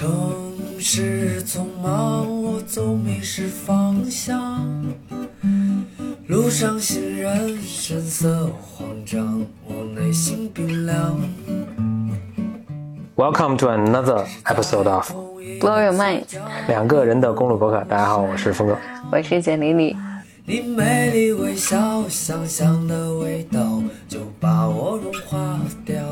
城市匆忙，我总迷失方向。路上行人神色慌张，我内心冰凉。Welcome to another episode of Blow Your Mind，两个人的公路博客。大家好，我是峰哥。我是简丽丽。你美丽微笑，香香的味道就把我融化掉。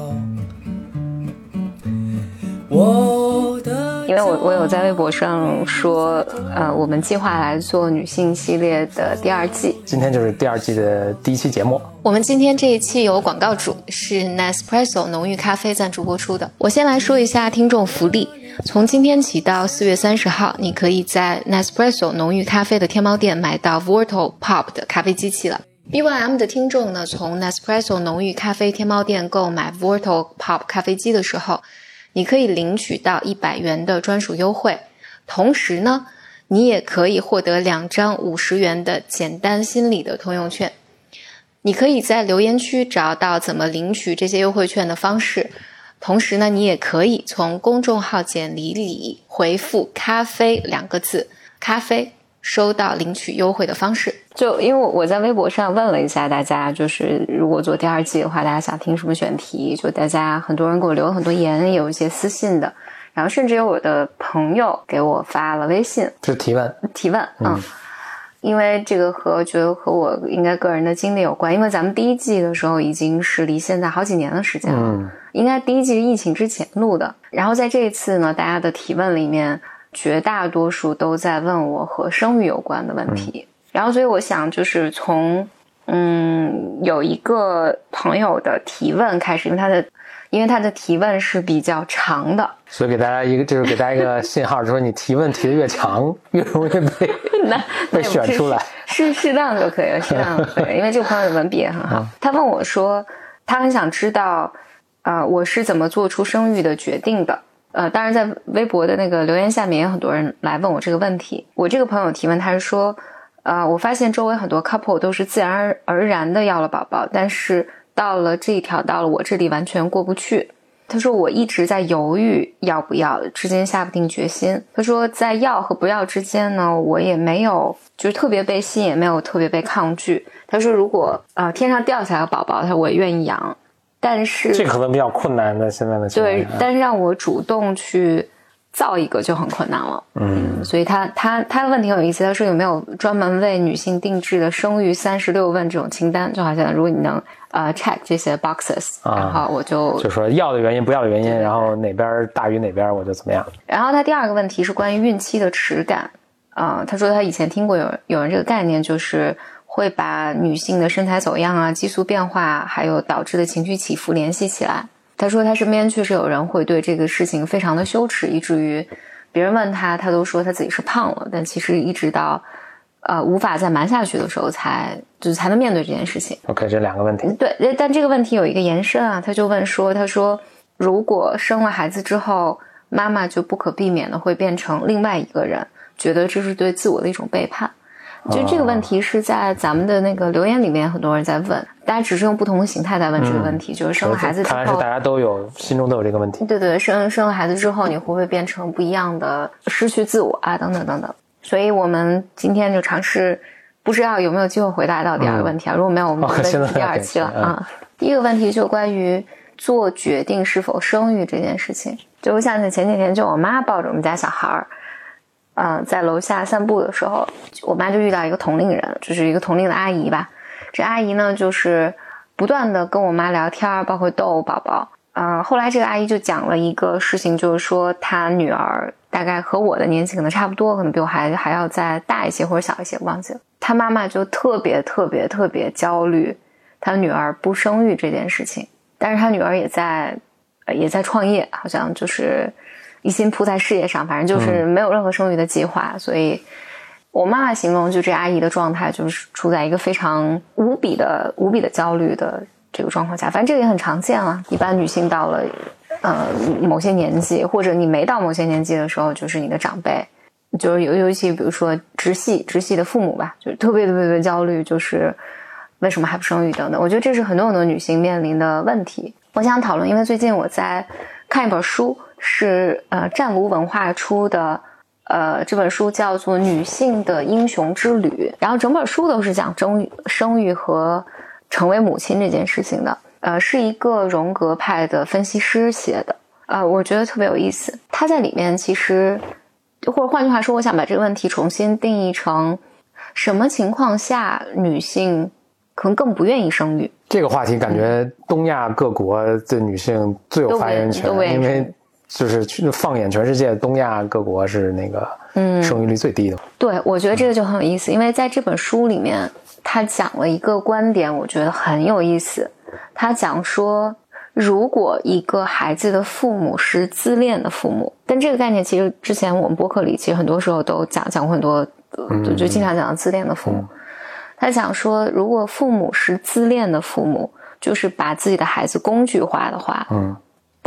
我的因为我我有在微博上说，呃，我们计划来做女性系列的第二季。今天就是第二季的第一期节目。我们今天这一期有广告主是 Nespresso 浓郁咖啡赞助播出的。我先来说一下听众福利，从今天起到四月三十号，你可以在 Nespresso 浓郁咖啡的天猫店买到 Vorto Pop 的咖啡机器了。BYM 的听众呢，从 Nespresso 浓郁咖啡天猫店购买 Vorto Pop 咖啡机的时候，你可以领取到一百元的专属优惠，同时呢，你也可以获得两张五十元的简单心理的通用券。你可以在留言区找到怎么领取这些优惠券的方式，同时呢，你也可以从公众号“简里里”回复“咖啡”两个字，咖啡收到领取优惠的方式。就因为我在微博上问了一下大家，就是如果做第二季的话，大家想听什么选题？就大家很多人给我留了很多言，有一些私信的，然后甚至有我的朋友给我发了微信就是提问，提问，嗯。因为这个和觉得和我应该个人的经历有关，因为咱们第一季的时候已经是离现在好几年的时间了，嗯应该第一季是疫情之前录的。然后在这一次呢，大家的提问里面，绝大多数都在问我和生育有关的问题。然后，所以我想就是从嗯有一个朋友的提问开始，因为他的因为他的提问是比较长的，所以给大家一个就是给大家一个 信号，就是说你提问提的越长，越容易被 那被选出来。适适当就可以了，适当就可以了。因为这个朋友的文笔也很好，他问我说，他很想知道，呃，我是怎么做出生育的决定的。呃，当然，在微博的那个留言下面，也很多人来问我这个问题。我这个朋友提问，他是说，呃，我发现周围很多 couple 都是自然而然的要了宝宝，但是到了这一条，到了我这里完全过不去。他说我一直在犹豫要不要，之间下不定决心。他说在要和不要之间呢，我也没有就是特别被吸引，没有特别被抗拒。他说如果呃天上掉下来个宝宝，他说我也愿意养，但是这可能比较困难的现在的情况对，但是让我主动去造一个就很困难了。嗯，所以他他他的问题很有意思，他说有没有专门为女性定制的生育三十六问这种清单？就好像如果你能呃 check 这些 boxes，、啊然后我就就说要的原因不要的原因，然后哪边大于哪边我就怎么样。然后他第二个问题是关于孕期的耻感，啊、他说他以前听过有有人这个概念，就是会把女性的身材走样啊、激素变化，还有导致的情绪起伏联系起来。他说他身边确实有人会对这个事情非常的羞耻，以至于别人问他，他都说他自己是胖了，但其实一直到呃无法再瞒下去的时候才，就是才能面对这件事情。OK，这两个问题，对，但这个问题有一个延伸啊，他就问说，他说如果生了孩子之后，妈妈就不可避免的会变成另外一个人，觉得这是对自我的一种背叛。就这个问题是在咱们的那个留言里面，很多人在问，大家只是用不同的形态在问这个问题，就是生了孩子之后看来是大，家都有心中都有这个问题。对对，生生了孩子之后，你会不会变成不一样的，失去自我啊，等等等等。所以我们今天就尝试，不知道有没有机会回答到第二个问题啊？如果没有，我们哦就现在问第二期了嗯啊。第一个问题就关于做决定是否生育这件事情。就我想起前几天，就我妈抱着我们家小孩儿，嗯、在楼下散步的时候，我妈就遇到一个同龄人，就是一个同龄的阿姨吧。这阿姨呢，就是不断的跟我妈聊天，包括逗宝宝。嗯、后来这个阿姨就讲了一个事情，就是说她女儿大概和我的年纪可能差不多，可能比我还还要再大一些或者小一些，忘记了。她妈妈就特别特别特别焦虑她女儿不生育这件事情，但是她女儿也在也在创业，好像就是一心扑在事业上，反正就是没有任何生育的计划，所以我妈妈形容就这阿姨的状态，就是处在一个非常无比的、无比的焦虑的这个状况下。反正这个也很常见啊，一般女性到了呃某些年纪，或者你没到某些年纪的时候，就是你的长辈，就是尤尤其比如说直系直系的父母吧，就特别特别特别焦虑，就是为什么还不生育等等。我觉得这是很多很多女性面临的问题。我想讨论，因为最近我在看一本书，是呃湛卢文化出的，呃这本书叫做《女性的英雄之旅》，然后整本书都是讲生育、生育和成为母亲这件事情的，呃是一个荣格派的分析师写的，呃我觉得特别有意思。他在里面其实，或者换句话说，我想把这个问题重新定义成什么情况下女性可能更不愿意生育。这个话题感觉东亚各国的女性最有发言权因为就是去放眼全世界，东亚各国是那个嗯生育率最低的。对，我觉得这个就很有意思，因为在这本书里面，他讲了一个观点，我觉得很有意思。他讲说，如果一个孩子的父母是自恋的父母，但这个概念其实之前我们播客里其实很多时候都讲讲过很多，就经常讲到自恋的父母。他讲说，如果父母是自恋的父母，就是把自己的孩子工具化的话，嗯，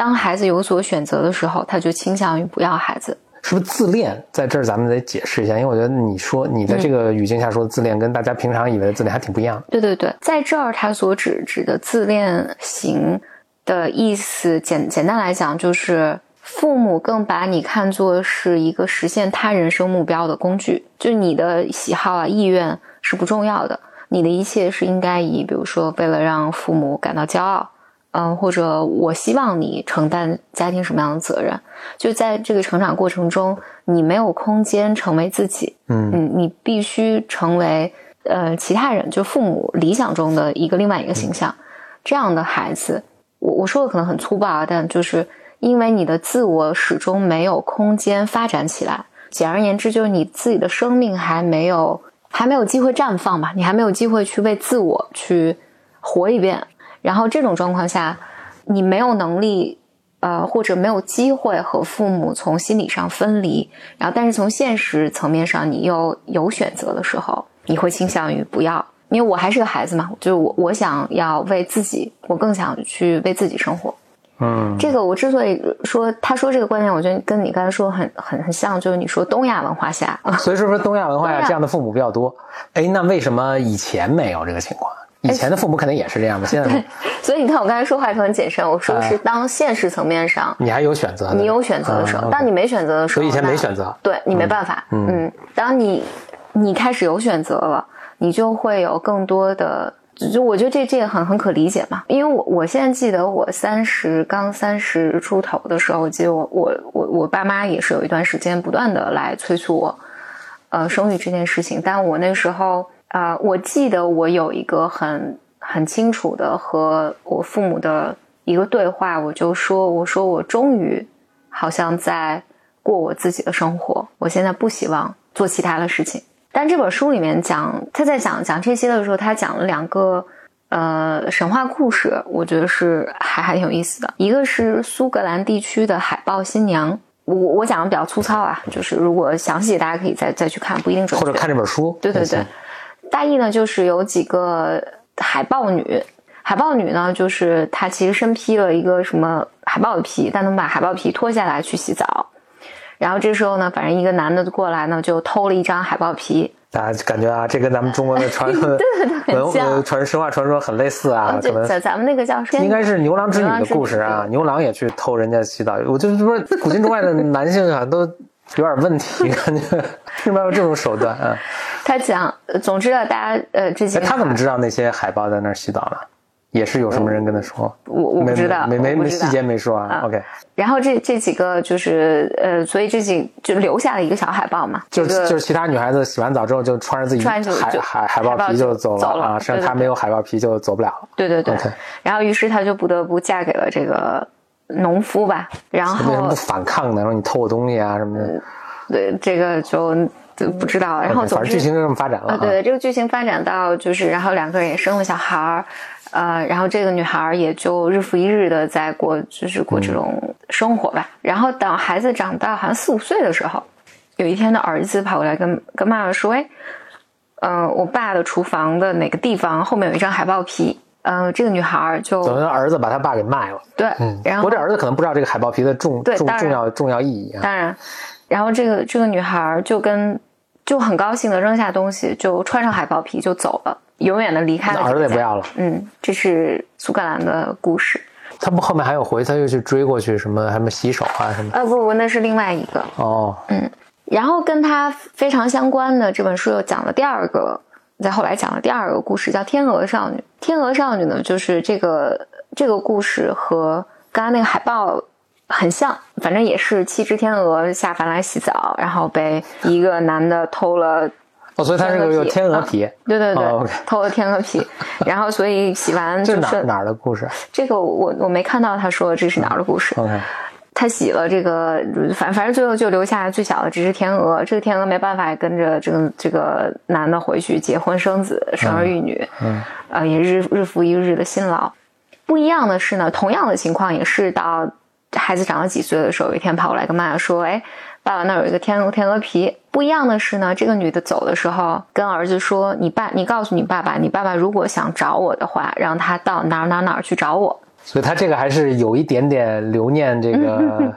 当孩子有所选择的时候，他就倾向于不要孩子。是不是自恋？在这儿咱们得解释一下，因为我觉得你说你的这个语境下说的自恋，跟大家平常以为的自恋还挺不一样的。对对对，在这儿他所指指的自恋型的意思，简简单来讲就是父母更把你看作是一个实现他人生目标的工具，就你的喜好啊、意愿是不重要的，你的一切是应该以，比如说为了让父母感到骄傲。嗯，或者我希望你承担家庭什么样的责任？就在这个成长过程中，你没有空间成为自己，嗯嗯，你必须成为呃其他人，就父母理想中的一个另外一个形象。这样的孩子，我我说的可能很粗暴啊，但就是因为你的自我始终没有空间发展起来。简而言之，就是你自己的生命还没有还没有机会绽放吧，你还没有机会去为自我去活一遍。然后这种状况下，你没有能力，呃，或者没有机会和父母从心理上分离。然后，但是从现实层面上，你又有选择的时候，你会倾向于不要。因为我还是个孩子嘛，就是我我想要为自己，我更想去为自己生活。嗯，这个我之所以说他说这个观点，我觉得跟你刚才说很很很像，就是你说东亚文化下，所以说说东亚文化下 这样的父母比较多。哎，那为什么以前没有这个情况？以前的父母肯定也是这样的，现在所以你看我刚才说话就很谨慎，我说是当现实层面上。你还有选择，你有选择的时候，嗯当你没选择的时候，我以以前没选择对你没办法。嗯，当你你开始有选择了，你就会有更多的。就我觉得这这个很很可理解嘛，因为我我现在记得我三十刚三十出头的时候，我记得我我我我爸妈也是有一段时间不断的来催促我，呃，生育这件事情。但我那时候啊、呃我记得我有一个很很清楚的和我父母的一个对话，我就说，我说我终于好像在过我自己的生活，我现在不希望做其他的事情。但这本书里面讲，他在讲讲这些的时候，他讲了两个呃神话故事，我觉得是还还挺有意思的。一个是苏格兰地区的海豹新娘，我我讲的比较粗糙啊，就是如果详细大家可以再再去看，不一定准确。或者看这本书，对对对大意呢就是有几个海豹女，海豹女呢就是她其实身披了一个什么海豹的皮，但能把海豹皮脱下来去洗澡。然后这时候呢，反正一个男的过来呢，就偷了一张海豹皮，大家感觉啊，这跟咱们中国的传 文传神话传说很类似啊，可这能咱咱们那个叫应该是牛郎织女的故事啊，牛郎牛郎也去偷人家洗澡，我就是说古今中外的男性啊都有点问题，感觉为什么要有这种手段啊？他讲，呃总之呢，大家呃这几哎，他怎么知道那些海豹在那儿洗澡呢？也是有什么人跟他说？我我不没知道，没没没细节没说啊啊。OK，然后这这几个就是呃，所以这几就留下了一个小海豹嘛，就是就是其他女孩子洗完澡之后就穿着自己海穿着就海海豹海豹皮就走走了啊，剩对对对下她没有海豹皮就走不了了。对对对 OK 然后于是她就不得不嫁给了这个农夫吧，然后为什么不反抗呢？说你偷我东西啊什么的。对这个就就不知道，然后 OK，总之反正剧情就这么发展了。对，这个剧情发展到就是，然后两个人也生了小孩儿，呃，然后这个女孩儿也就日复一日的在过，就是过这种生活吧。然后等孩子长到好像四五岁的时候，有一天的儿子跑过来跟跟妈妈说：“哎，呃，我爸的厨房的哪个地方后面有一张海豹皮。”呃，这个女孩儿就等于儿子把他爸给卖了。对，嗯，然后不过这儿子可能不知道这个海豹皮的重重重要重要意义啊。当然，然后这个这个女孩儿就跟就很高兴的扔下东西，就穿上海豹皮就走了，永远的离开了。那儿子也不要了。嗯，这是苏格兰的故事。他不后面还有回，他又去追过去，什么什么洗手啊什么？呃，不不，那是另外一个。哦，嗯然后跟他非常相关的这本书又讲了第二个，在后来讲了第二个故事，叫《天鹅少女》。天鹅少女呢，就是这个这个故事和刚刚那个海报很像，反正也是七只天鹅下凡来洗澡，然后被一个男的偷了。哦，所以它是个有天鹅皮，对对对，偷了天鹅皮，然后所以洗完就是是哪哪儿的故事这个我我没看到他说这是哪儿的故事，？OK，他洗了这个，反反正最后就留下最小的这只天鹅。这个天鹅没办法跟着这个这个男的回去结婚生子，生儿育女，嗯，呃，也日日复一日的辛劳。不一样的是呢，同样的情况也是到孩子长到几岁的时候，有一天跑过来跟妈妈说：“哎，爸爸那儿有一个天鹅天鹅皮。”不一样的是呢，这个女的走的时候跟儿子说：“你爸，你告诉你爸爸，你爸爸如果想找我的话，让他到哪儿哪儿哪儿去找我。”所以他这个还是有一点点留念这个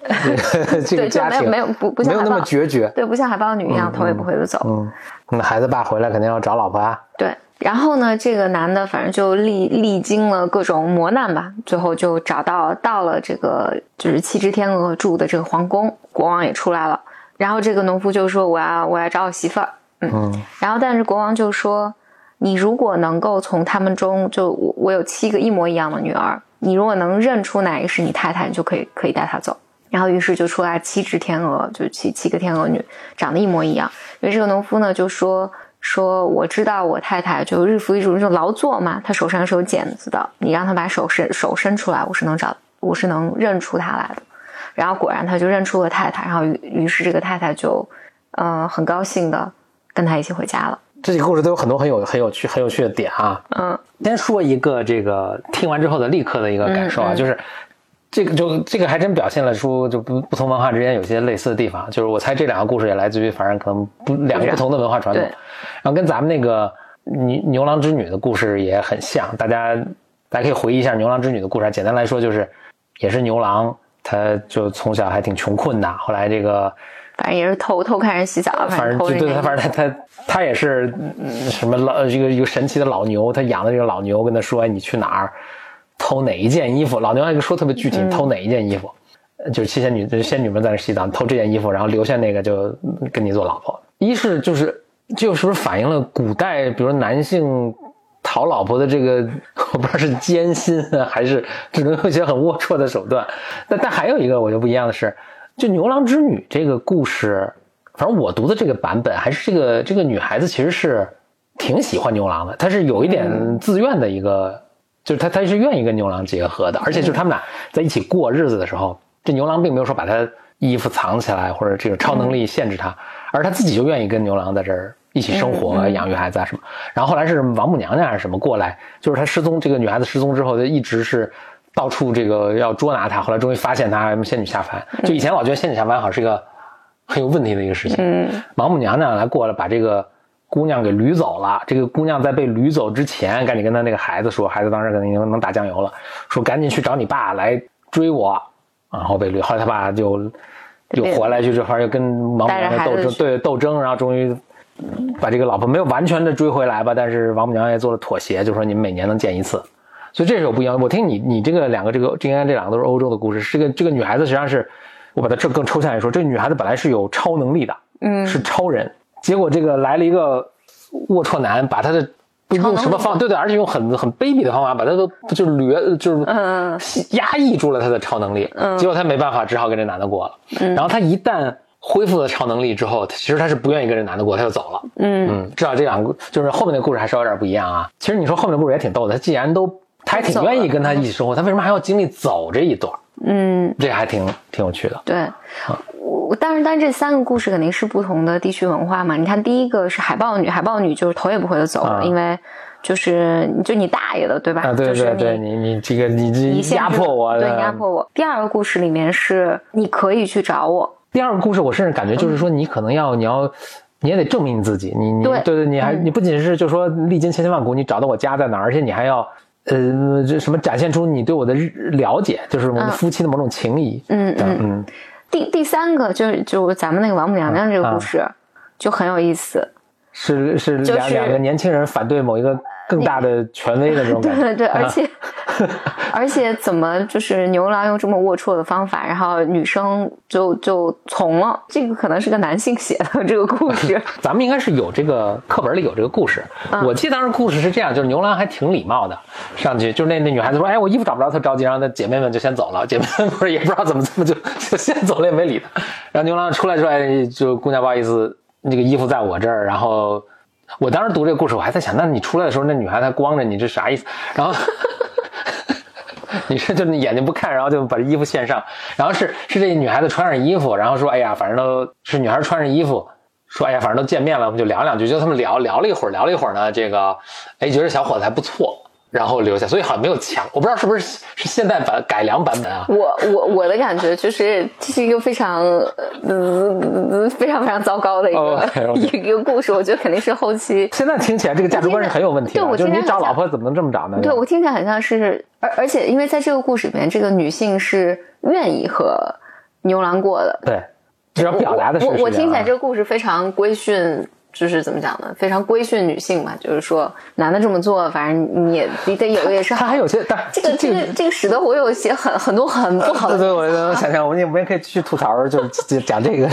这个这个对，就家庭，没有没有不不像没有那么决绝。对，不像海豹女一样头也不回的走。嗯，那孩子爸回来肯定要找老婆啊。对，然后呢，这个男的反正就历历经了各种磨难吧，最后就找到到了这个就是七只天鹅住的这个皇宫，国王也出来了。然后这个农夫就说：“我要我要找我媳妇儿。”嗯然后但是国王就说：“你如果能够从他们中，就我我有七个一模一样的女儿，你如果能认出哪个是你太太，你就可以可以带她走。”然后于是就出来七只天鹅，就七七个天鹅女，长得一模一样。因为这个农夫呢就说说我知道我太太就日复一日就劳作嘛，她手上是有茧子的，你让她把手伸手伸出来，我是能找我是能认出她来的。然后果然他就认出了太太，然后于于是这个太太就嗯、呃很高兴的跟他一起回家了。这几个故事都有很多很有很有趣很有趣的点啊。嗯先说一个这个听完之后的立刻的一个感受啊，嗯嗯就是这个就这个还真表现了出就不不同文化之间有些类似的地方。就是我猜这两个故事也来自于反正可能不两个不同的文化传统，对然后跟咱们那个牛牛郎织女的故事也很像。大家大家可以回忆一下牛郎织女的故事，简单来说就是也是牛郎，他就从小还挺穷困的，后来这个。反正也是偷偷看人洗澡，反正正就对他，反正他他他也是嗯什么老这个一个神奇的老牛，他养的这个老牛跟他说，哎，你去哪儿偷哪一件衣服？老牛还说特别具体，嗯偷哪一件衣服？呃就是七仙女，就是仙女们在那洗澡，偷这件衣服，然后留下那个就跟你做老婆。一是就是就是不是反映了古代，比如男性讨老婆的这个，我不知道是艰辛啊，还是只能用一些很龌龊的手段。但但还有一个我就不一样的是，就牛郎织女这个故事，反正我读的这个版本，还是这个这个女孩子其实是挺喜欢牛郎的，她是有一点自愿的一个，就是她她是愿意跟牛郎结合的，而且就是他们俩在一起过日子的时候，这牛郎并没有说把她衣服藏起来或者这个超能力限制她，而她自己就愿意跟牛郎在这儿一起生活、养育孩子啊什么。然后后来是王母娘娘还是什么过来，就是她失踪，这个女孩子失踪之后，就一直是。到处这个要捉拿他，后来终于发现他仙女下凡。就以前老觉得仙女下凡好像是一个很有问题的一个事情，嗯王母娘娘来过来把这个姑娘给掳走了。这个姑娘在被掳走之前，赶紧跟他那个孩子说，孩子当时可能已经能打酱油了，说赶紧去找你爸来追我，然后被掳。后来他爸就又回来去这块又跟王母娘娘斗争，对斗争，然后终于把这个老婆没有完全的追回来吧，但是王母娘娘也做了妥协，就说你们每年能见一次。所以这是有不一样。我听你你这个两个这个这应该这两个都是欧洲的故事。这个这个女孩子实际上是，我把它这更抽象一说，这个女孩子本来是有超能力的，嗯，是超人，结果这个来了一个龌龊男，把她的不用什么方，对对，而且用很很卑鄙的方法，把他都就是掠就是嗯压抑住了他的超能力，结果他没办法，只好跟这男的过了。然后他一旦恢复了超能力之后，其实他是不愿意跟这男的过，他就走了。嗯嗯，至少这两个就是后面的故事还稍微有点不一样啊。其实你说后面的故事也挺逗的，他既然都他还挺愿意跟他一起生活，他为什么还要经历走这一段？嗯，这还挺挺有趣的。对。我但是，但这三个故事肯定是不同的地区文化嘛。你看，第一个是海豹女，海豹女就是头也不回的走了，啊因为就是就你大爷的，对吧？啊，对对对，你你你这个你这你压迫我，对，压迫我。第二个故事里面是你可以去找我，第二个故事，我甚至感觉就是说，你可能要，你要，你也得证明你自己，你你对对对，你还嗯你不仅是就说历经千辛万苦，你找到我家在哪儿，而且你还要，呃，这什么展现出你对我的日了解，就是我们嗯夫妻的某种情谊。嗯嗯。嗯，第第三个就是就咱们那个王母娘娘这个故事，就很有意思。是是就是两两个年轻人反对某一个更大的权威的这种感觉。对对，而且 而且怎么就是牛郎用这么龌龊的方法，然后女生就就从了。这个可能是个男性写的这个故事。咱们应该是有这个课本里有这个故事。我记得当时故事是这样，就是牛郎还挺礼貌的，上去就是那那女孩子说：“哎，我衣服找不着，特着急。”然后那姐妹们就先走了。姐妹们不是也不知道怎么这么就就先走了，也没理他。然后牛郎出来之后，哎，就姑娘不好意思，那个衣服在我这儿。然后我当时读这个故事，我还在想，那你出来的时候，那女孩子光着，你这啥意思？然后。你是就眼睛不看，然后就把这衣服献上，然后是是这女孩子穿上衣服，然后说：“哎呀，反正都是女孩穿上衣服，说哎呀，反正都见面了，我们就聊两句。”就他们聊聊了一会儿，聊了一会儿呢，这个哎觉得小伙子还不错。然后留下，所以好像没有强，我不知道是不是是现代版改良版本啊。我我我的感觉就是这是一个非常呃非常非常糟糕的一个一个故事，我觉得肯定是后期。现在听起来这个价值观是很有问题的，就是你找老婆怎么能这么找呢？对我听起来很像是，而而且因为在这个故事里面，这个女性是愿意和牛郎过的，对，只要表达的是。我我听起来这个故事非常规训。就是怎么讲呢？非常规训女性嘛，就是说男的这么做，反正你也你得有也是。他还有些，但这个这个这个使得我有些很很多很不好的。对，我我想象，我们我们也可以继续吐槽，就是讲这个。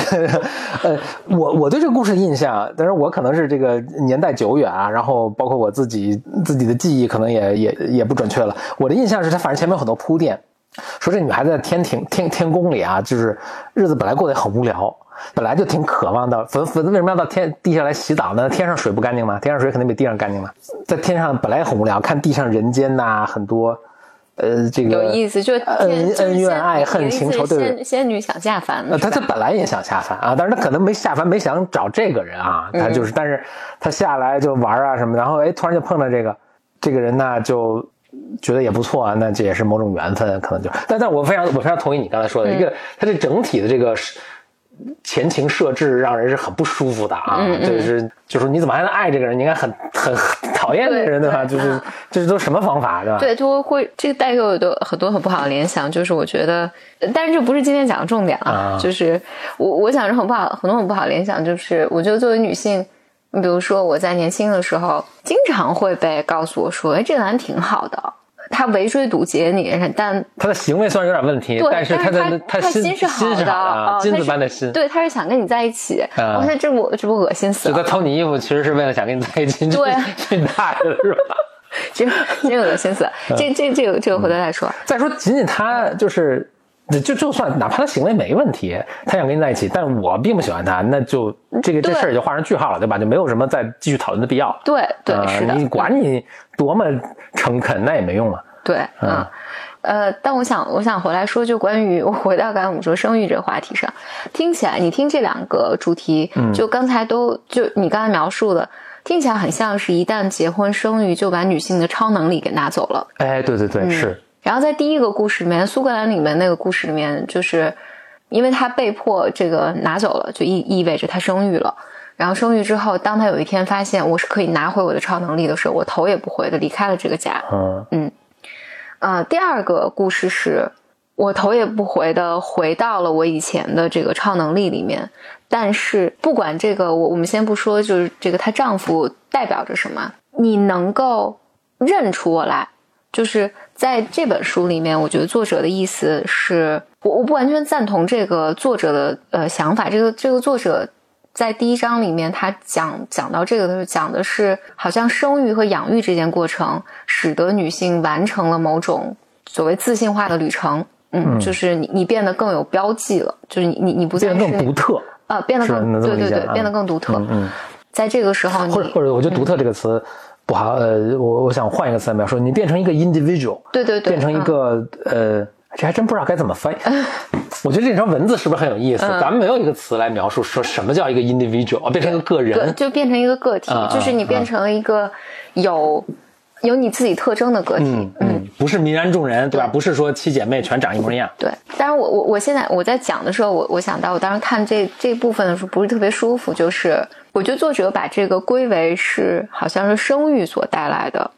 呃，我我对这个故事的印象，但是我可能是这个年代久远啊，然后包括我自己自己的记忆可能也也也不准确了。我的印象是他反正前面有很多铺垫，说这女孩子在天庭天天宫里啊，就是日子本来过得很无聊。本来就挺渴望的，粉粉为什么要到天地下来洗澡呢？天上水不干净吗？天上水肯定比地上干净嘛。在天上本来很无聊，看地上人间呐，很多，呃，这个有意思，就恩恩怨爱恨情仇，对仙仙女想下凡，呃，她她本来也想下凡啊，但是她可能没下凡，没想找这个人啊，她就是，但是她下来就玩啊什么，然后哎，突然就碰到这个这个人呢，就觉得也不错啊，那这也是某种缘分，可能就，但但我非常我非常同意你刚才说的一个，它这整体的这个。前情设置让人是很不舒服的啊，就是就是你怎么还能爱这个人？你应该很很讨厌这个人对吧？就是这是都什么方法对吧？对，就会这个带给我的很多很不好的联想。就是我觉得，但是这不是今天讲的重点啊。就是我我想着很不好，很多很不好的联想。就是我觉得作为女性，你比如说我在年轻的时候，经常会被告诉我说：“哎，这个男挺好的。”他围追堵截你，但他的行为虽然有点问题，但是他的他心是好的，金子般的心。对，他是想跟你在一起。我说这不这不恶心死了。就他偷你衣服，其实是为了想跟你在一起。对，去大爷的是吧？真真恶心死。这这这个这个回头再说。再说，仅仅他就是。就就算哪怕他行为没问题，他想跟你在一起，但我并不喜欢他，那就这个这事儿就画上句号了，对吧？就没有什么再继续讨论的必要。对对，是的。你管你多么诚恳，那也没用了。对，嗯，呃，但我想我想回来说，就关于我回到刚才我们说生育这个话题上，听起来你听这两个主题，就刚才都就你刚才描述的，听起来很像是一旦结婚生育就把女性的超能力给拿走了。哎，对对对，是。然后在第一个故事里面，苏格兰里面那个故事里面，就是因为他被迫这个拿走了，就意意味着他生育了。然后生育之后，当他有一天发现我是可以拿回我的超能力的时候，我头也不回的离开了这个家。嗯嗯，呃，第二个故事是我头也不回的回到了我以前的这个超能力里面。但是不管这个，我我们先不说，就是这个她丈夫代表着什么，你能够认出我来。就是在这本书里面，我觉得作者的意思是我我不完全赞同这个作者的呃想法。这个这个作者在第一章里面，他讲讲到这个的时候，讲的是好像生育和养育这件过程，使得女性完成了某种所谓自信化的旅程。嗯，就是你你变得更有标记了，就是你你你不再变得更独特啊，变得更对对对，变得更独特。嗯，在这个时候，或者或者，我觉得“独特”这个词。不好，呃，我我想换一个词来描述，你变成一个 individual，对对对，变成一个呃，这还真不知道该怎么翻译。我觉得这张文字是不是很有意思？咱们没有一个词来描述说什么叫一个 individual，变成一个个人，就变成一个个体，就是你变成了一个有有你自己特征的个体，嗯，不是泯然众人，对吧？不是说七姐妹全长一模一样。对，但是我我我现在我在讲的时候，我我想到我当时看这这部分的时候不是特别舒服，就是。我觉得作者把这个归为是好像是生育所带来的，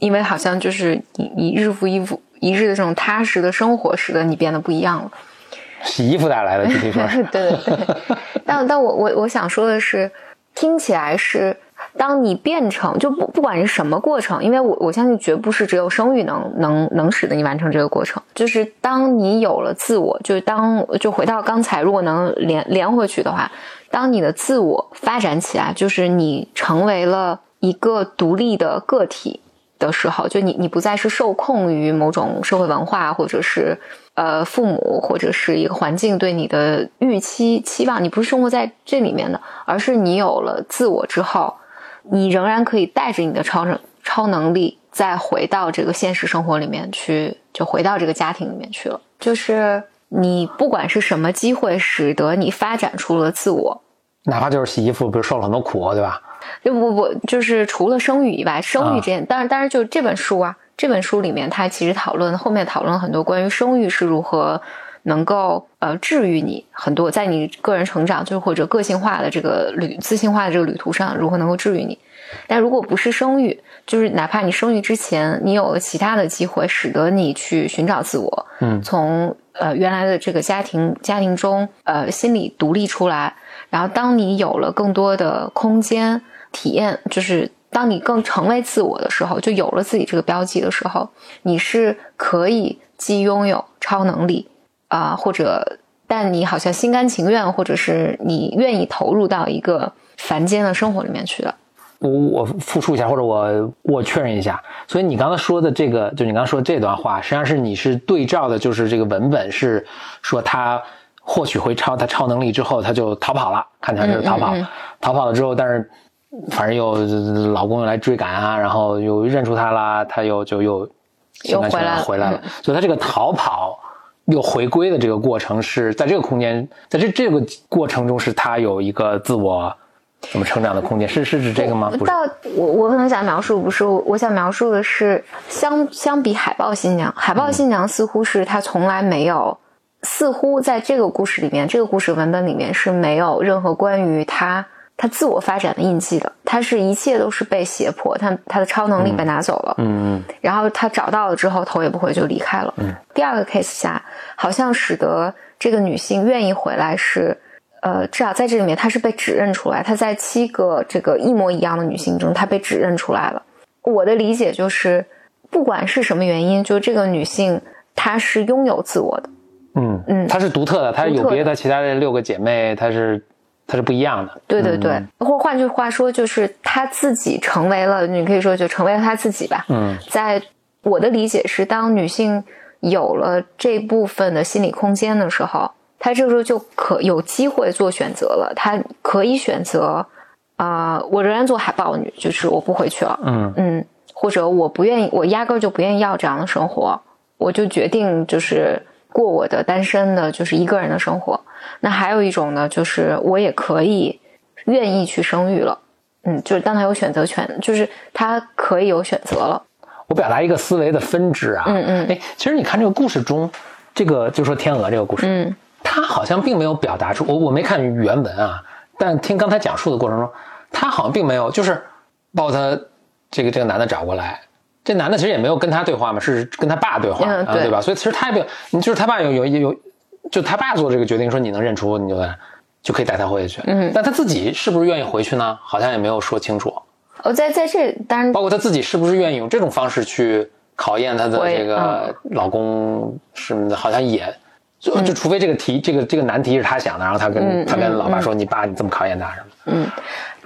因为好像就是你你日复一日一日的这种踏实的生活，使得你变得不一样了。洗衣服带来的，具体说。对对对。但但我我我想说的是，听起来是当你变成就不不管是什么过程，因为我我相信绝不是只有生育能能能使得你完成这个过程。就是当你有了自我，就是当就回到刚才，如果能连连回去的话，当你的自我发展起来，就是你成为了一个独立的个体的时候，就你你不再是受控于某种社会文化或者是呃父母或者是一个环境对你的预期期望，你不是生活在这里面的，而是你有了自我之后。你仍然可以带着你的超能超能力，再回到这个现实生活里面去，就回到这个家庭里面去了。就是你不管是什么机会，使得你发展出了自我，哪怕就是洗衣服，比如受了很多苦，对吧？不不不，就是除了生育以外，生育这件，当然当然，就这本书啊，这本书里面，它其实讨论后面讨论了很多关于生育是如何。能够呃治愈你很多，在你个人成长就是或者个性化的这个旅自信化的这个旅途上，如何能够治愈你？但如果不是生育，就是哪怕你生育之前，你有了其他的机会，使得你去寻找自我，嗯，从呃原来的这个家庭家庭中呃心理独立出来，然后当你有了更多的空间体验，就是当你更成为自我的时候，就有了自己这个标记的时候，你是可以既拥有超能力。啊，或者，但你好像心甘情愿，或者是你愿意投入到一个凡间的生活里面去了。我我复述一下，或者我我确认一下。所以你刚才说的这个，就你刚刚说的这段话，实际上是你是对照的，就是这个文本是说他或许会超他超能力之后，他就逃跑了，看起来就是逃跑，逃跑了之后，但是反正又老公又来追赶啊，然后又认出他啦，他又就又又回来回来了，所以他这个逃跑。又回归的这个过程是在这个空间，在这这个过程中，是他有一个自我怎么成长的空间，是是指这个吗？不到我我可能想描述不是，我想描述的是相相比海豹新娘，海豹新娘似乎是她从来没有，似乎在这个故事里面，这个故事文本里面是没有任何关于她。他自我发展的印记的，他是一切都是被胁迫，他他的超能力被拿走了，嗯，然后他找到了之后头也不回就离开了，嗯。第二个 case 下，好像使得这个女性愿意回来是，呃，至少在这里面她是被指认出来，她在七个这个一模一样的女性中，她被指认出来了。我的理解就是，不管是什么原因，就这个女性她是拥有自我的，嗯嗯，她是独特的，她有别的其他的六个姐妹，她是。它是不一样的，对对对，或换句话说，就是他自己成为了，你可以说就成为了他自己吧。嗯，在我的理解是，当女性有了这部分的心理空间的时候，她这个时候就可有机会做选择了。她可以选择啊，我仍然做海豹女，就是我不回去了。嗯嗯，或者我不愿意，我压根就不愿意要这样的生活，我就决定就是过我的单身的，就是一个人的生活。那还有一种呢，就是我也可以愿意去生育了，嗯，就是当他有选择权，就是他可以有选择了。我表达一个思维的分支啊，嗯嗯，哎，其实你看这个故事中，这个就说天鹅这个故事，嗯，他好像并没有表达出我我没看原文啊，但听刚才讲述的过程中，他好像并没有就是把他这个这个男的找过来，这男的其实也没有跟他对话嘛，是跟他爸对话啊，对吧？所以其实他也没有，你就是他爸有有有。就他爸做这个决定，说你能认出，你就就可以带他回去。嗯，但他自己是不是愿意回去呢？好像也没有说清楚。哦，在在这当然，包括他自己是不是愿意用这种方式去考验他的这个老公，是好像也就就除非这个题，这个这个难题是他想的，然后他跟他跟老爸说：“你爸你这么考验他什么？”嗯，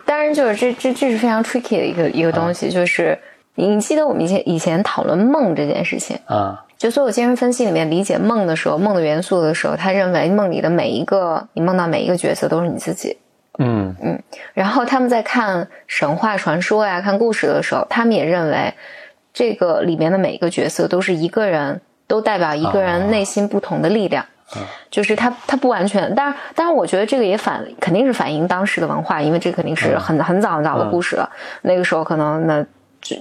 当然就是这这这是非常 tricky 的一个一个东西，就是你记得我们以前以前讨论梦这件事情啊。就所有精神分析里面理解梦的时候，梦的元素的时候，他认为梦里的每一个你梦到每一个角色都是你自己。嗯嗯。然后他们在看神话传说呀、看故事的时候，他们也认为这个里面的每一个角色都是一个人，都代表一个人内心不同的力量。就是他他不完全，但是当然，我觉得这个也反肯定是反映当时的文化，因为这肯定是很很早很早的故事了。那个时候可能那。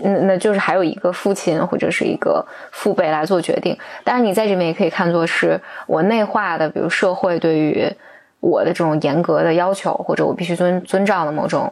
那那就是还有一个父亲或者是一个父辈来做决定，当然你在这边也可以看作是我内化的，比如社会对于我的这种严格的要求，或者我必须遵遵照的某种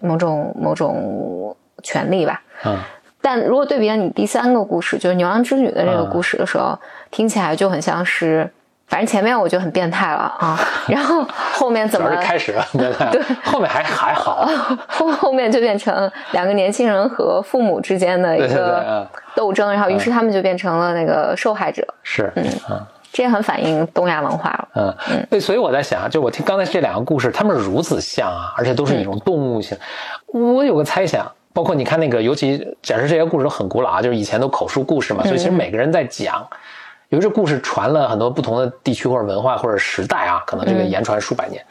某种某种权利吧。嗯。但如果对比你第三个故事，就是牛郎织女的这个故事的时候，听起来就很像是反正前面我就很变态了啊，然后后面怎么主要是开始了，对，后面还还好，后 后面就变成两个年轻人和父母之间的一个嗯。斗争，然后于是他们就变成了那个受害者，是，嗯。这也很反映东亚文化了。嗯，对，所以我在想，就我听刚才这两个故事，他们如此像啊，而且都是那种动物性。我有个猜想，包括你看那个，尤其假设这些故事都很古老啊，就是以前都口述故事嘛，所以其实每个人在讲，由于这故事传了很多不同的地区或者文化或者时代啊，可能这个言传数百年。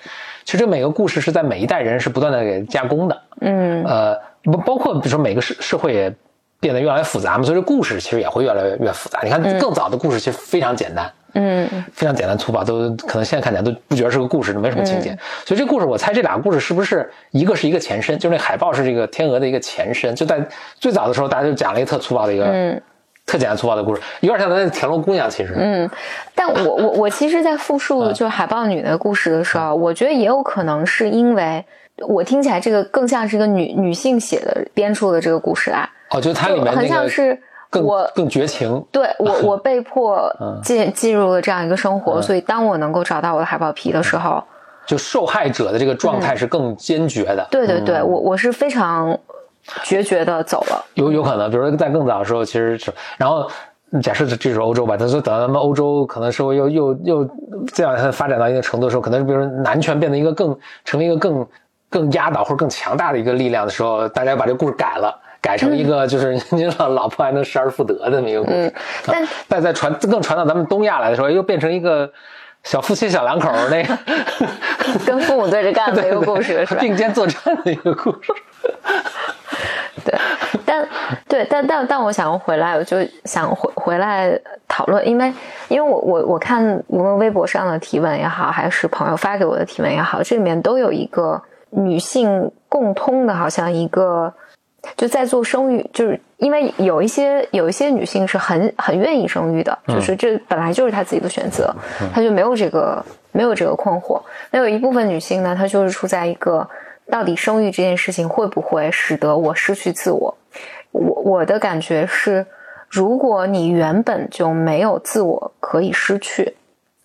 其实这每个故事是在每一代人是不断的给加工的，嗯呃，包包括比如说每个社社会也变得越来越复杂嘛，所以这故事其实也会越来越越复杂。你看更早的故事其实非常简单，嗯非常简单粗暴，都可能现在看起来都不觉得是个故事，没什么情节。所以这故事，我猜这俩故事是不是一个是一个前身，就是那海豹是这个天鹅的一个前身。就在最早的时候，大家就讲了一个特粗暴的一个、嗯特简单粗暴的故事，有点像咱那田螺姑娘，其实，嗯，但我我我其实，在复述就是海豹女的故事的时候，我觉得也有可能是因为我听起来这个更像是一个女女性写的编出的这个故事来，哦，就它里面那个像是更我更绝情，对我，我被迫嗯。进进入了这样一个生活，所以当我能够找到我的海豹皮的时候，就受害者的这个状态是更坚决的。对对对，我我是非常决绝的走了。有有可能，比如说在更早的时候，其实是，然后假设这这是欧洲吧，他说等到他们欧洲可能社会又又又这样发展到一定程度的时候，可能比如说男权变得一个更成为一个更更压倒或者更强大的一个力量的时候，大家把这个故事改了。改成一个就是您老老婆还能失而复得的这么一个故事，嗯但啊但在传更传到咱们东亚来的时候，又变成一个小夫妻小两口那个 跟父母对着干的一个故事，是吧？并肩作战的一个故事。对，但对，但但但我想回来，我就想回回来讨论，因为因为我我我看无论微博上的提问也好，还是朋友发给我的提问也好，这里面都有一个女性共通的，好像一个就在做生育，就是因为有一些有一些女性是很很愿意生育的，就是这本来就是她自己的选择，她就没有这个没有这个困惑。那有一部分女性呢，她就是处在一个到底生育这件事情会不会使得我失去自我？我我的感觉是，如果你原本就没有自我可以失去，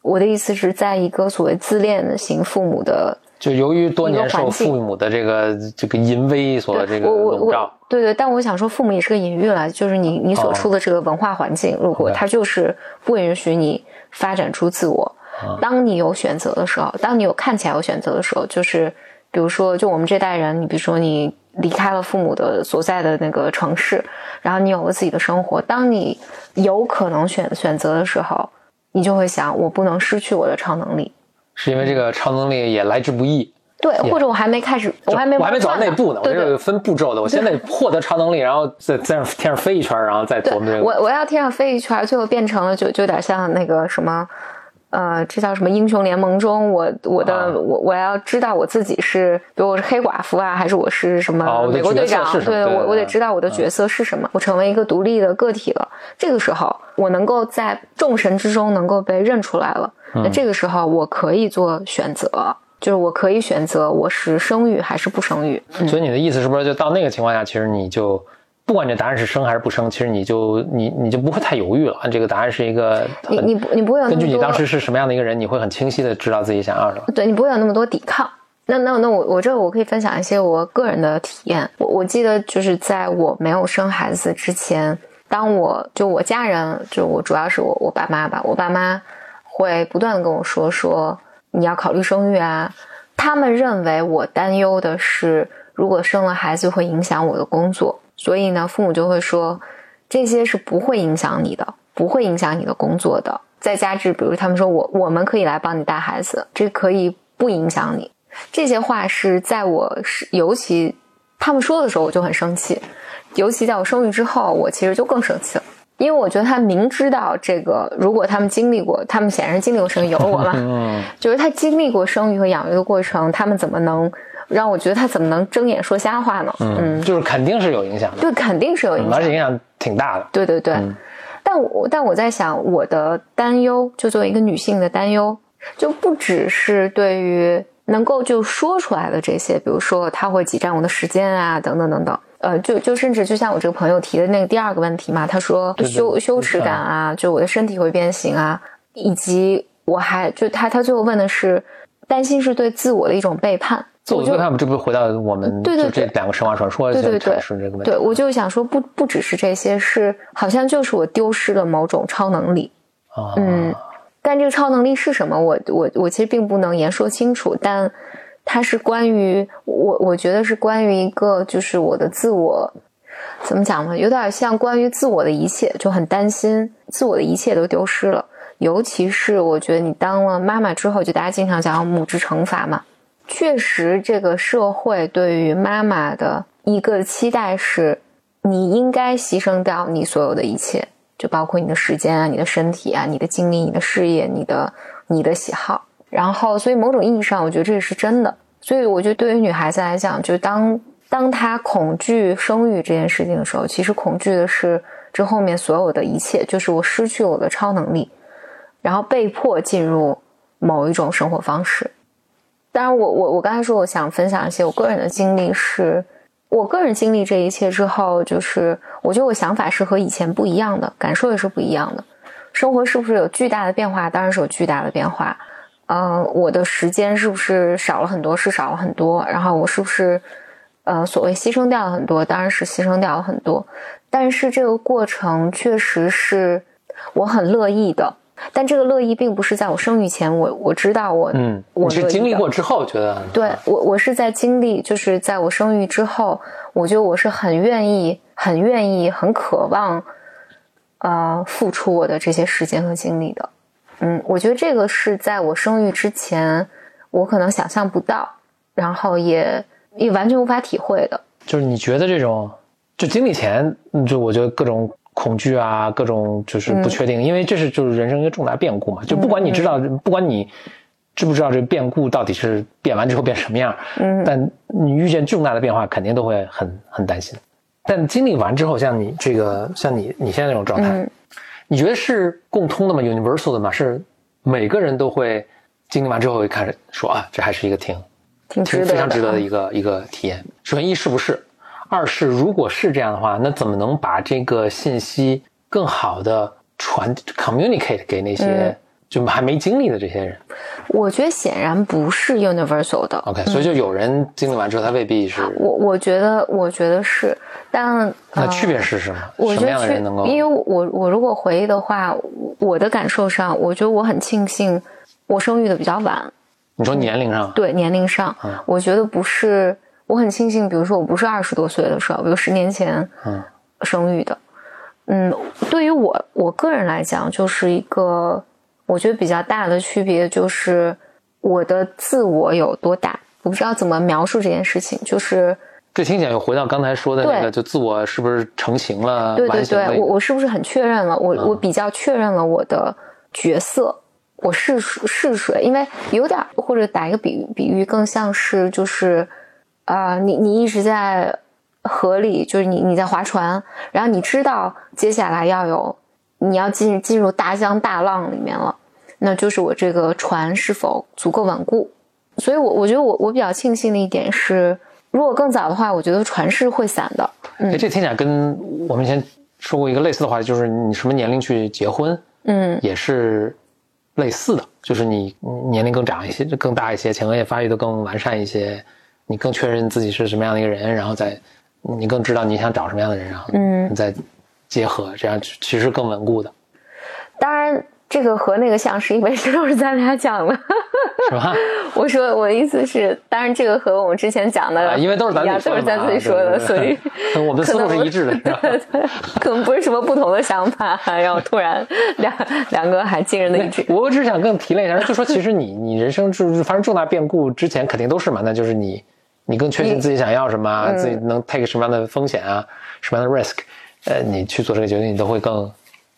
我的意思是在一个所谓自恋型父母的就由于多年受父母的这个这个淫威所这个我我笼罩我，对对，但我想说，父母也是个隐喻了，就是你你所哦处的这个文化环境，如果它就是不允许你发展出自我，啊当你有选择的时候，当你有看起来有选择的时候，就是比如说，就我们这代人，你比如说你离开了父母的所在的那个城市，然后你有了自己的生活，当你有可能选选择的时候，你就会想，我不能失去我的超能力。是因为这个超能力也来之不易。对，或者我还没开始，我还没我还没走到那步呢，我这个分步骤的。我先得获得超能力，然后在在天上飞一圈，然后再对琢磨这个。我我要天上飞一圈，最后变成了就就有点像那个什么，呃，这叫什么英雄联盟中，我我的、啊我我要知道我自己是，比如我是黑寡妇啊，还是我是什么美国队长？对我我得知道我的角色是什么，我成为一个独立的个体了。这个时候，我能够在众神之中能够被认出来了。嗯那这个时候，我可以做选择。就是我可以选择我是生育还是不生育，所以你的意思是不是就到那个情况下，其实你就不管这答案是生还是不生，其实你就你你就不会太犹豫了。这个答案是一个你你不你不会有根据你当时是什么样的一个人，你会很清晰的知道自己想要什么。对你不会有那么多抵抗。那那那我我这我可以分享一些我个人的体验。我我记得就是在我没有生孩子之前，当我就我家人就我主要是我我爸妈吧，我爸妈会不断的跟我说说你要考虑生育啊。他们认为我担忧的是，如果生了孩子会影响我的工作，所以呢，父母就会说这些是不会影响你的，不会影响你的工作的。再加之，比如他们说我我们可以来帮你带孩子，这可以不影响你。这些话是在我是尤其他们说的时候，我就很生气。尤其在我生育之后，我其实就更生气了，因为我觉得他明知道这个，如果他们经历过，他们显然经历过生育，有了我嘛，嗯，就是他经历过生育和养育的过程，他们怎么能让我觉得他怎么能睁眼说瞎话呢？嗯，就是肯定是有影响的，对，肯定是有影响而。且影响挺大的。对对对，但我但我在想，我的担忧，就作为一个女性的担忧，就不只是对于能够就说出来的这些，比如说他会挤占我的时间啊，等等等等。呃，就就甚至就像我这个朋友提的那个第二个问题嘛，他说羞羞耻感啊，就我的身体会变形啊，以及我还就他他最后问的是，担心是对自我的一种背叛。自我背叛，这不是回到我们对对就这两个神话传说对对对是这个问题。对，我就想说，不不只是这些，是好像就是我丢失了某种超能力。啊，嗯，但这个超能力是什么？我我我其实并不能言说清楚，但它是关于我，我觉得是关于一个，就是我的自我，怎么讲呢？有点像关于自我的一切，就很担心自我的一切都丢失了。尤其是我觉得你当了妈妈之后，就大家经常讲母之惩罚嘛，确实这个社会对于妈妈的一个期待是，你应该牺牲掉你所有的一切。就包括你的时间啊，你的身体啊，你的精力、你的事业、你的你的喜好，然后，所以某种意义上，我觉得这也是真的。所以，我觉得对于女孩子来讲，就当当她恐惧生育这件事情的时候，其实恐惧的是这后面所有的一切，就是我失去我的超能力，然后被迫进入某一种生活方式。当然，我我我刚才说，我想分享一些我个人的经历是。我个人经历这一切之后，就是我觉得我想法是和以前不一样的，感受也是不一样的。生活是不是有巨大的变化？当然是有巨大的变化。嗯，我的时间是不是少了很多？是少了很多。然后我是不是呃所谓牺牲掉了很多？当然是牺牲掉了很多。但是这个过程确实是我很乐意的。但这个乐意并不是在我生育前，我我知道我嗯，我是经历过之后觉得，对我我是在经历，就是在我生育之后，我觉得我是很愿意、很愿意、很渴望，呃，付出我的这些时间和精力的。嗯，我觉得这个是在我生育之前，我可能想象不到，然后也也完全无法体会的。就是你觉得这种，就经历前，就我觉得各种。恐惧啊，各种就是不确定，因为这是就是人生一个重大变故嘛。就不管你知道，不管你知不知道这个变故到底是变完之后变什么样，嗯，但你遇见重大的变化，肯定都会很很担心。但经历完之后，像你这个，像你你现在这种状态，你觉得是共通的吗？universal 的吗？是每个人都会经历完之后会开始说啊，这还是一个挺挺值得、非常值得的一个一个体验。首先一是不是？二是，如果是这样的话，那怎么能把这个信息更好的传 communicate 给那些就还没经历的这些人？我觉得显然不是 universal 的。OK，所以就有人经历完之后，他未必是。我我觉得，我觉得是，但那区别是什么？什么样的人能够？因为我我如果回忆的话，我的感受上，我觉得我很庆幸我生育的比较晚。你说年龄上？对，年龄上，我觉得不是。我很庆幸，比如说我不是二十多岁的时候，比如十年前生育的，嗯，对于我我个人来讲，就是一个我觉得比较大的区别，就是我的自我有多大，我不知道怎么描述这件事情，就是这听起来又回到刚才说的那个，就自我是不是成型了？对对对，我我是不是很确认了？我我比较确认了我的角色，我是是谁？因为有点或者打一个比喻，比喻更像是就是。啊，你你一直在河里，就是你你在划船，然后你知道接下来要有你要进进入大江大浪里面了，那就是我这个船是否足够稳固。所以，我我觉得我我比较庆幸的一点是，如果更早的话，我觉得船是会散的。哎，这听起来跟我们以前说过一个类似的话，就是你什么年龄去结婚，嗯，也是类似的，就是你年龄更长一些，更大一些，前额叶发育的更完善一些。你更确认自己是什么样的一个人，然后再你更知道你想找什么样的人，然后你再结合，这样其实更稳固的。当然，这个和那个像是因为这都是咱俩讲的，是吧？我说我的意思是，当然这个和我们之前讲的，因为都是咱俩都是咱自己说的，所以我们思路是一致的，对 对，可能不是什么不同的想法，然后突然两两个还惊人的一致。我只想更提炼一下，就说其实你你人生就是发生重大变故之前，肯定都是嘛，那就是你。你更确信自己想要什么，自己能 take 什么样的风险啊，什么样的 risk，呃，你去做这个决定，你都会更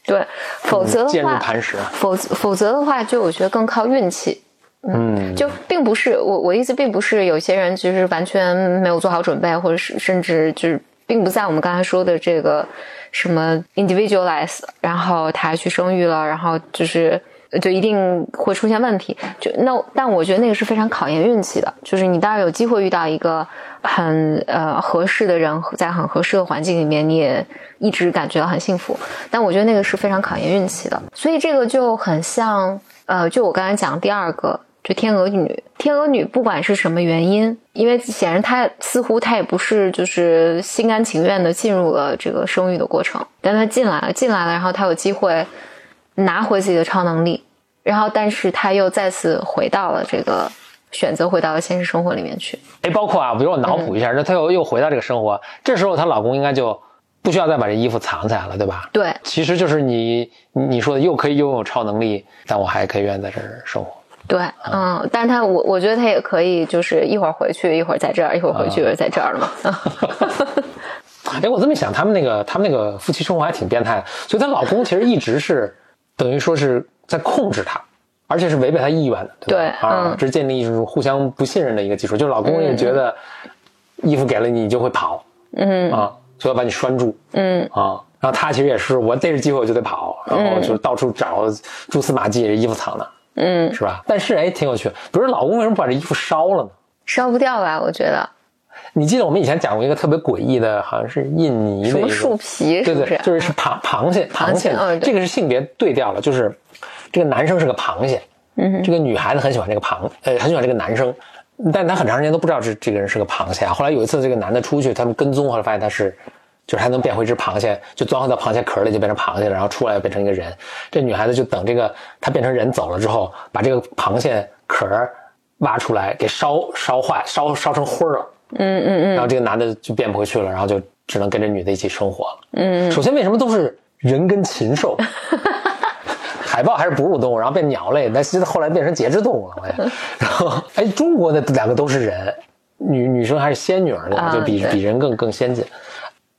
对。否则的话，坚如磐石。否否则的话，就我觉得更靠运气。嗯，就并不是我我意思，并不是有些人就是完全没有做好准备，或者是甚至就是并不在我们刚才说的这个什么 individualize，然后他去生育了，然后就是。就一定会出现问题，就那，但我觉得那个是非常考验运气的。就是你当然有机会遇到一个很呃合适的人，在很合适的环境里面，你也一直感觉到很幸福。但我觉得那个是非常考验运气的。所以这个就很像，呃，就我刚才讲第二个，就天鹅女，天鹅女不管是什么原因，因为显然她似乎她也不是就是心甘情愿的进入了这个生育的过程，但她进来了，进来了，然后她有机会拿回自己的超能力，然后但是她又再次回到了这个选择回到了现实生活里面去。哎，包括啊，比如我脑补一下，那她又又回到这个生活，这时候她老公应该就不需要再把这衣服藏起来了，对吧？对，其实就是你你说的又可以拥有超能力，但我还可以愿意在这儿生活。对，嗯，但是他我我觉得他也可以，就是一会儿回去，一会儿在这儿，一会儿回去，一会儿在这儿了嘛。哎，我这么想，他们那个他们那个夫妻生活还挺变态的，所以她老公其实一直是等于说是在控制他，而且是违背他意愿的，对吧？对啊，嗯这是建立一种互相不信任的一个基础，就是老公也觉得衣服给了你，你就会跑，嗯啊，所以要把你拴住，嗯啊，然后他其实也是，我逮着机会我就得跑，然后就到处找蛛丝马迹，这衣服藏哪，嗯，是吧？但是哎，挺有趣，比如老公为什么不把这衣服烧了呢？烧不掉吧？我觉得你记得我们以前讲过一个特别诡异的，好像是印尼的什么树皮是不是？对对，就是是螃螃蟹，螃蟹这个是性别对调了，就是这个男生是个螃蟹，嗯这个女孩子很喜欢这个螃，呃，很喜欢这个男生，但她很长时间都不知道这这个人是个螃蟹啊。后来有一次，这个男的出去，他们跟踪，后来发现他是，就是他能变回一只螃蟹，就钻回到螃蟹壳里就变成螃蟹了，然后出来变成一个人。这女孩子就等这个他变成人走了之后，把这个螃蟹壳挖出来给烧烧坏，烧烧成灰儿了。嗯嗯嗯然后这个男的就变不回去了，然后就只能跟这女的一起生活了。嗯，首先，为什么都是人跟禽兽？海豹还是哺乳动物，然后变鸟类，但是后来变成节肢动物了，好像。然后，哎，中国的两个都是人，女女生还是仙女儿呢，啊就比对比人更更先进。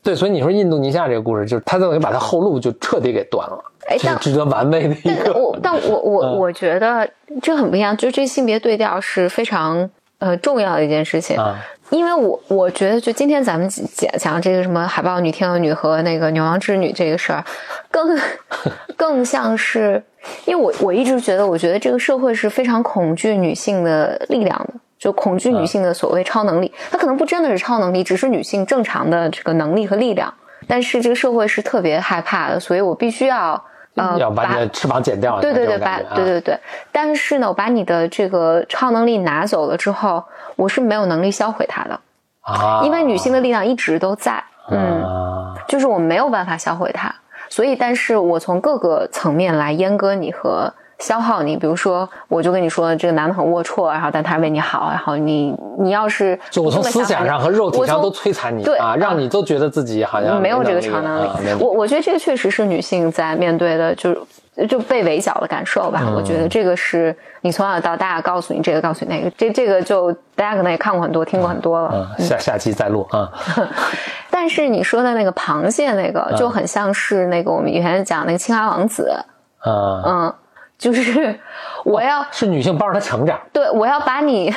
对，所以你说印度尼西亚这个故事，就是他等于把他后路就彻底给断了，哎但这是值得玩味的一个。但我 但我我嗯我觉得这很不一样，就是这性别对调是非常呃重要的一件事情。啊，因为我我觉得，就今天咱们讲讲这个什么海豹女、天鹅女和那个牛郎织女这个事儿，更 更像是，因为我我一直觉得，我觉得这个社会是非常恐惧女性的力量的，就恐惧女性的所谓超能力。它可能不真的是超能力，只是女性正常的这个能力和力量。但是这个社会是特别害怕的，所以我必须要呃要把你的翅膀剪掉。对对对，把啊对对对，但是呢，我把你的这个超能力拿走了之后，我是没有能力销毁它的，啊，因为女性的力量一直都在，嗯，啊，就是我没有办法销毁它，所以，但是我从各个层面来阉割你和消耗你，比如说，我就跟你说这个男的很龌龊，然后但他为你好，然后你你要是就我从思想上和肉体上都摧残你对啊，让你都觉得自己好像没有这个超能力啊。我我觉得这个确实是女性在面对的，就是就被围剿的感受吧。嗯我觉得这个是你从小到大告诉你这个，告诉你那个，这这个就大家可能也看过很多，听过很多了。嗯，下下期再录啊。但是你说的那个螃蟹那个，就很像是那个我们以前讲那个青蛙王子，啊，嗯，就是我要是女性帮着他成长，对我要把你，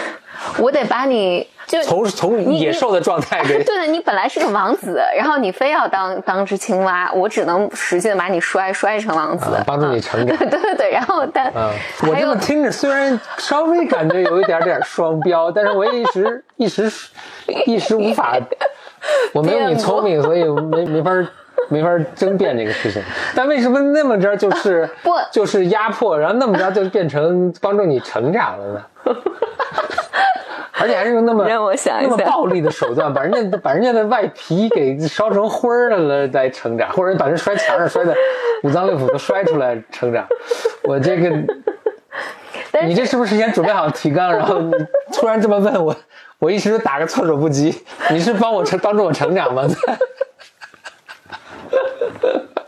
我得把你就从从野兽的状态 给对的，你本来是个王子，然后你非要当当只青蛙，我只能使劲把你摔摔成王子，啊帮助你成长 对对对对，然后但、嗯，我这么听着，虽然稍微感觉有一点点双标，但是我也一时一时一时无法，我没有你聪明，所以没没法 没法争辩这个事情。但为什么那么着就是不就是压迫，然后那么着就变成帮助你成长了呢？而且还是用那么让我想一想那么暴力的手段，把人家把人家的外皮给烧成灰儿了来成长，或者把人摔墙上摔的五脏六腑都摔出来成长。我这个，你这是不是先准备好提纲，然后你突然这么问我，我一时打个措手不及。你是帮我成帮助我成长吗？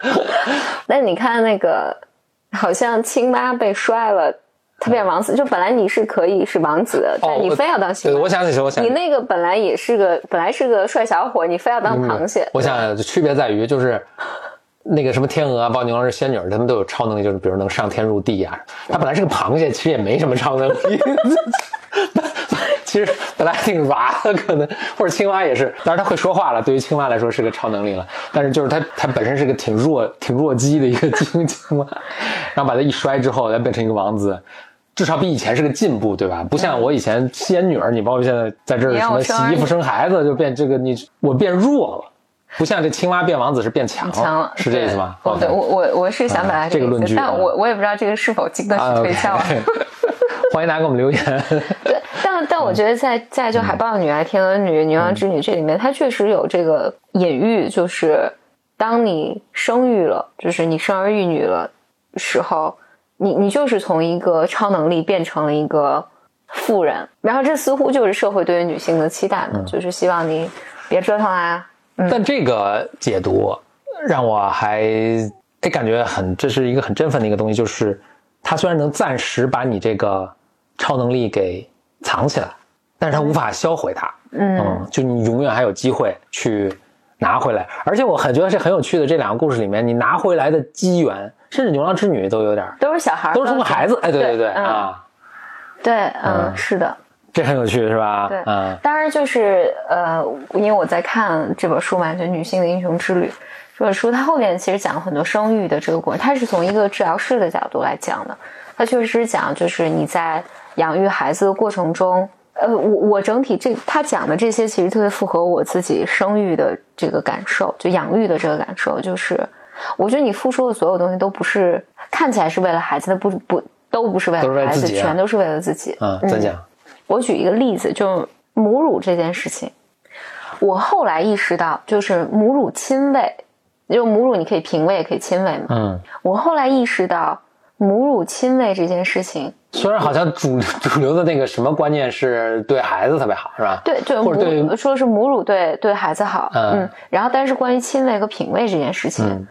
但你看那个，好像青蛙被摔了，他变王子，就本来你是可以是王子的，但你非要当青对，蛙。我想起来，我想你那个本来也是个，本来是个帅小伙，你非要当螃蟹。我想区别在于就是。那个什么天鹅啊、豹牛郎是仙女儿，他们都有超能力，就是比如能上天入地呀、他本来是个螃蟹，其实也没什么超能力。其实本来挺娃的，可能或者青蛙也是，当然它会说话了，对于青蛙来说是个超能力了。但是就是它它本身是个挺弱、挺弱鸡的一个青青蛙，然后把它一摔之后，它变成一个王子。至少比以前是个进步，对吧？不像我以前仙女儿，你包括现在在这儿什么洗衣服、生孩子，就变这个你我变弱了。不像这青蛙变王子是变强强了，是这意思吗？对，对我我我是想表达啊这个，论据啊但我我也不知道这个是否经得啊起推敲。欢迎大家给我们留言。对，但但我觉得在在就海豹女啊天鹅女牛郎织女这里面，它确实有这个隐喻，就是当你生育了，就是你生儿育女了时候，你你就是从一个超能力变成了一个富人，然后这似乎就是社会对于女性的期待嘛，就是希望你别折腾啦。但这个解读让我还哎感觉很，这是一个很振奋的一个东西，就是它虽然能暂时把你这个超能力给藏起来，但是它无法销毁它。嗯，就你永远还有机会去拿回来。而且我很觉得是很有趣的，这两个故事里面，你拿回来的机缘，甚至牛郎织女都有点儿，都是小孩儿，都是通过孩子。哎，对对对嗯啊，对，嗯，是的。这很有趣是吧？对，嗯当然就是呃，因为我在看这本书嘛，就《女性的英雄之旅》这本书，它后面其实讲了很多生育的这个过程，它是从一个治疗师的角度来讲的。它确实是讲，就是你在养育孩子的过程中，呃，我我整体这他讲的这些，其实特别符合我自己生育的这个感受，就养育的这个感受，就是我觉得你付出的所有东西都不是看起来是为了孩子的，不不都不是为了孩子，全都是为了自己。嗯，再讲。我举一个例子，就母乳这件事情，我后来意识到，就是母乳亲喂，就母乳你可以平喂也可以亲喂嘛。嗯，我后来意识到，母乳亲喂这件事情，虽然好像主主流的那个什么观念是对孩子特别好，是吧？对，就或者对母说是母乳对对孩子好，嗯嗯，然后但是关于亲喂和品味这件事情，嗯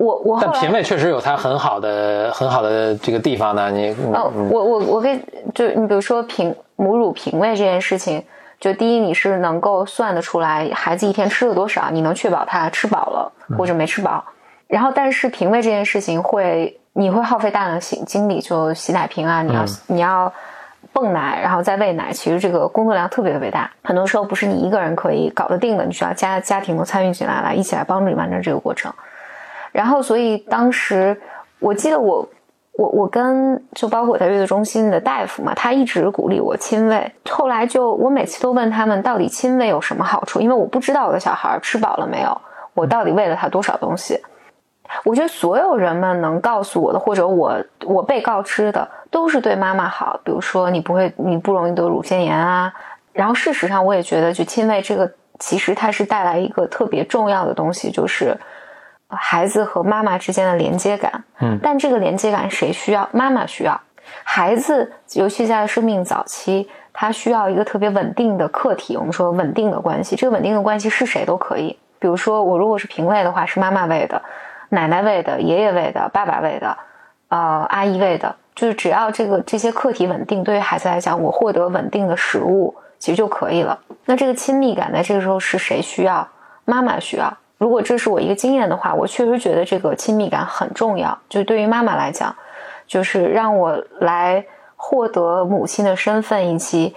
我我但品味确实有它很好的很好的这个地方呢。你哦，我我我可以就你比如说品母乳品味这件事情，就第一你是能够算得出来孩子一天吃了多少，你能确保他吃饱了或者没吃饱。然后，但是品味这件事情会你会耗费大量的精精力，就洗奶瓶啊，你要、你要泵奶，然后再喂奶，其实这个工作量特别特别大，很多时候不是你一个人可以搞得定的，你需要家家庭都参与进来，来一起来帮助你完成这个过程。然后，所以当时我记得我我我跟就包括我在月子中心的大夫嘛，他一直鼓励我亲喂。后来就我每次都问他们到底亲喂有什么好处，因为我不知道我的小孩吃饱了没有，我到底喂了他多少东西。我觉得所有人们能告诉我的，或者我我被告知的，都是对妈妈好。比如说你不会，你不容易得乳腺炎啊。然后事实上，我也觉得就亲喂这个，其实它是带来一个特别重要的东西，就是孩子和妈妈之间的连接感。嗯但这个连接感谁需要？妈妈需要。孩子，尤其在生命早期，他需要一个特别稳定的客体。我们说稳定的关系，这个稳定的关系是谁都可以。比如说，我如果是平喂的话，是妈妈喂的，奶奶喂的，爷爷喂的，爸爸喂的，呃，阿姨喂的，就是只要这个这些客体稳定，对于孩子来讲，我获得稳定的食物其实就可以了。那这个亲密感在这个时候是谁需要？妈妈需要。如果这是我一个经验的话，我确实觉得这个亲密感很重要。就对于妈妈来讲，就是让我来获得母亲的身份，以及